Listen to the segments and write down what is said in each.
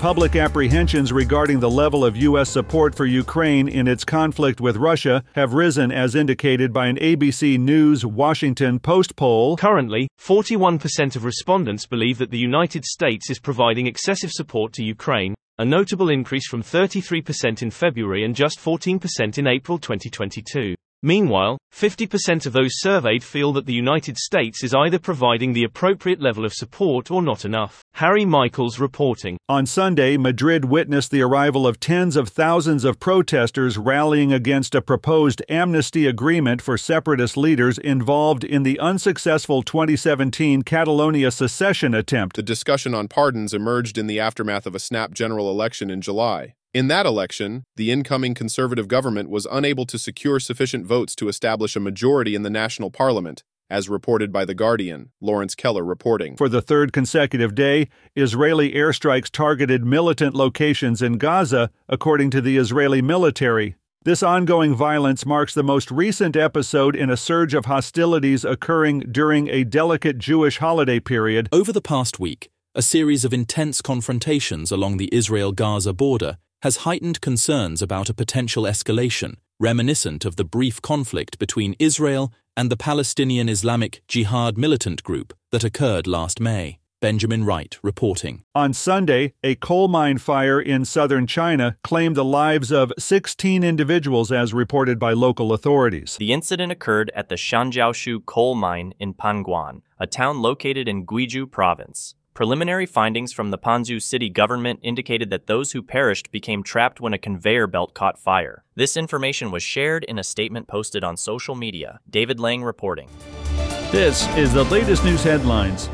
public apprehensions regarding the level of U.S. support for Ukraine in its conflict with Russia have risen as indicated by an ABC News Washington Post poll. Currently, 41% of respondents believe that the United States is providing excessive support to Ukraine, a notable increase from 33% in February and just 14% in April 2022. Meanwhile, 50% of those surveyed feel that the United States is either providing the appropriate level of support or not enough. Harry Michaels reporting. On Sunday, Madrid witnessed the arrival of tens of thousands of protesters rallying against a proposed amnesty agreement for separatist leaders involved in the unsuccessful 2017 Catalonia secession attempt. The discussion on pardons emerged in the aftermath of a snap general election in July. In that election, the incoming conservative government was unable to secure sufficient votes to establish a majority in the national parliament, as reported by The Guardian, Lawrence Keller reporting. For the third consecutive day, Israeli airstrikes targeted militant locations in Gaza, according to the Israeli military. This ongoing violence marks the most recent episode in a surge of hostilities occurring during a delicate Jewish holiday period. Over the past week, a series of intense confrontations along the Israel Gaza border has heightened concerns about a potential escalation, reminiscent of the brief conflict between Israel and the Palestinian Islamic Jihad militant group that occurred last May. Benjamin Wright reporting. On Sunday, a coal mine fire in southern China claimed the lives of 16 individuals as reported by local authorities. The incident occurred at the Shanjiaoshu coal mine in Panguan, a town located in Guizhou province. Preliminary findings from the Panzhou city government indicated that those who perished became trapped when a conveyor belt caught fire. This information was shared in a statement posted on social media. David Lang reporting. This is the latest news headlines.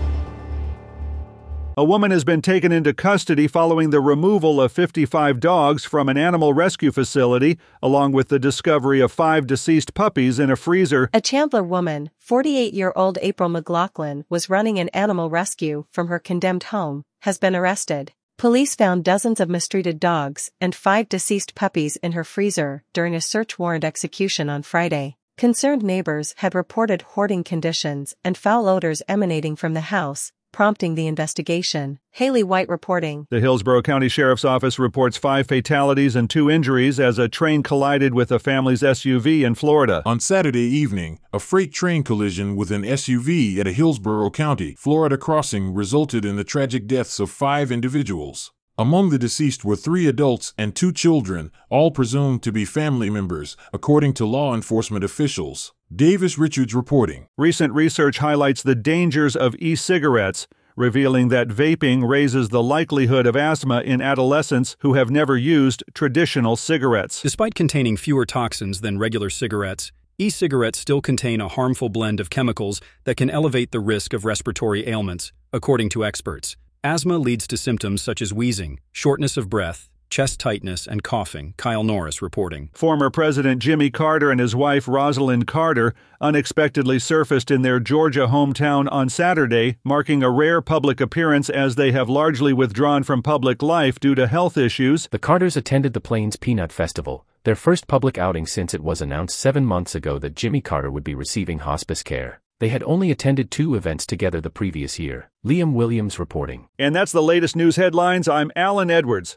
A woman has been taken into custody following the removal of 55 dogs from an animal rescue facility, along with the discovery of five deceased puppies in a freezer. A Chandler woman, 48 year old April McLaughlin, was running an animal rescue from her condemned home, has been arrested. Police found dozens of mistreated dogs and five deceased puppies in her freezer during a search warrant execution on Friday. Concerned neighbors had reported hoarding conditions and foul odors emanating from the house, prompting the investigation. Haley White reporting. The Hillsborough County Sheriff's Office reports five fatalities and two injuries as a train collided with a family's SUV in Florida. On Saturday evening, a freight train collision with an SUV at a Hillsborough County, Florida crossing resulted in the tragic deaths of five individuals. Among the deceased were three adults and two children, all presumed to be family members, according to law enforcement officials. Davis Richards reporting. Recent research highlights the dangers of e cigarettes, revealing that vaping raises the likelihood of asthma in adolescents who have never used traditional cigarettes. Despite containing fewer toxins than regular cigarettes, e cigarettes still contain a harmful blend of chemicals that can elevate the risk of respiratory ailments, according to experts. Asthma leads to symptoms such as wheezing, shortness of breath, chest tightness, and coughing, Kyle Norris reporting. Former President Jimmy Carter and his wife Rosalynn Carter unexpectedly surfaced in their Georgia hometown on Saturday, marking a rare public appearance as they have largely withdrawn from public life due to health issues. The Carters attended the Plains Peanut Festival, their first public outing since it was announced seven months ago that Jimmy Carter would be receiving hospice care. They had only attended two events together the previous year. Liam Williams reporting. And that's the latest news headlines. I'm Allen Edwards.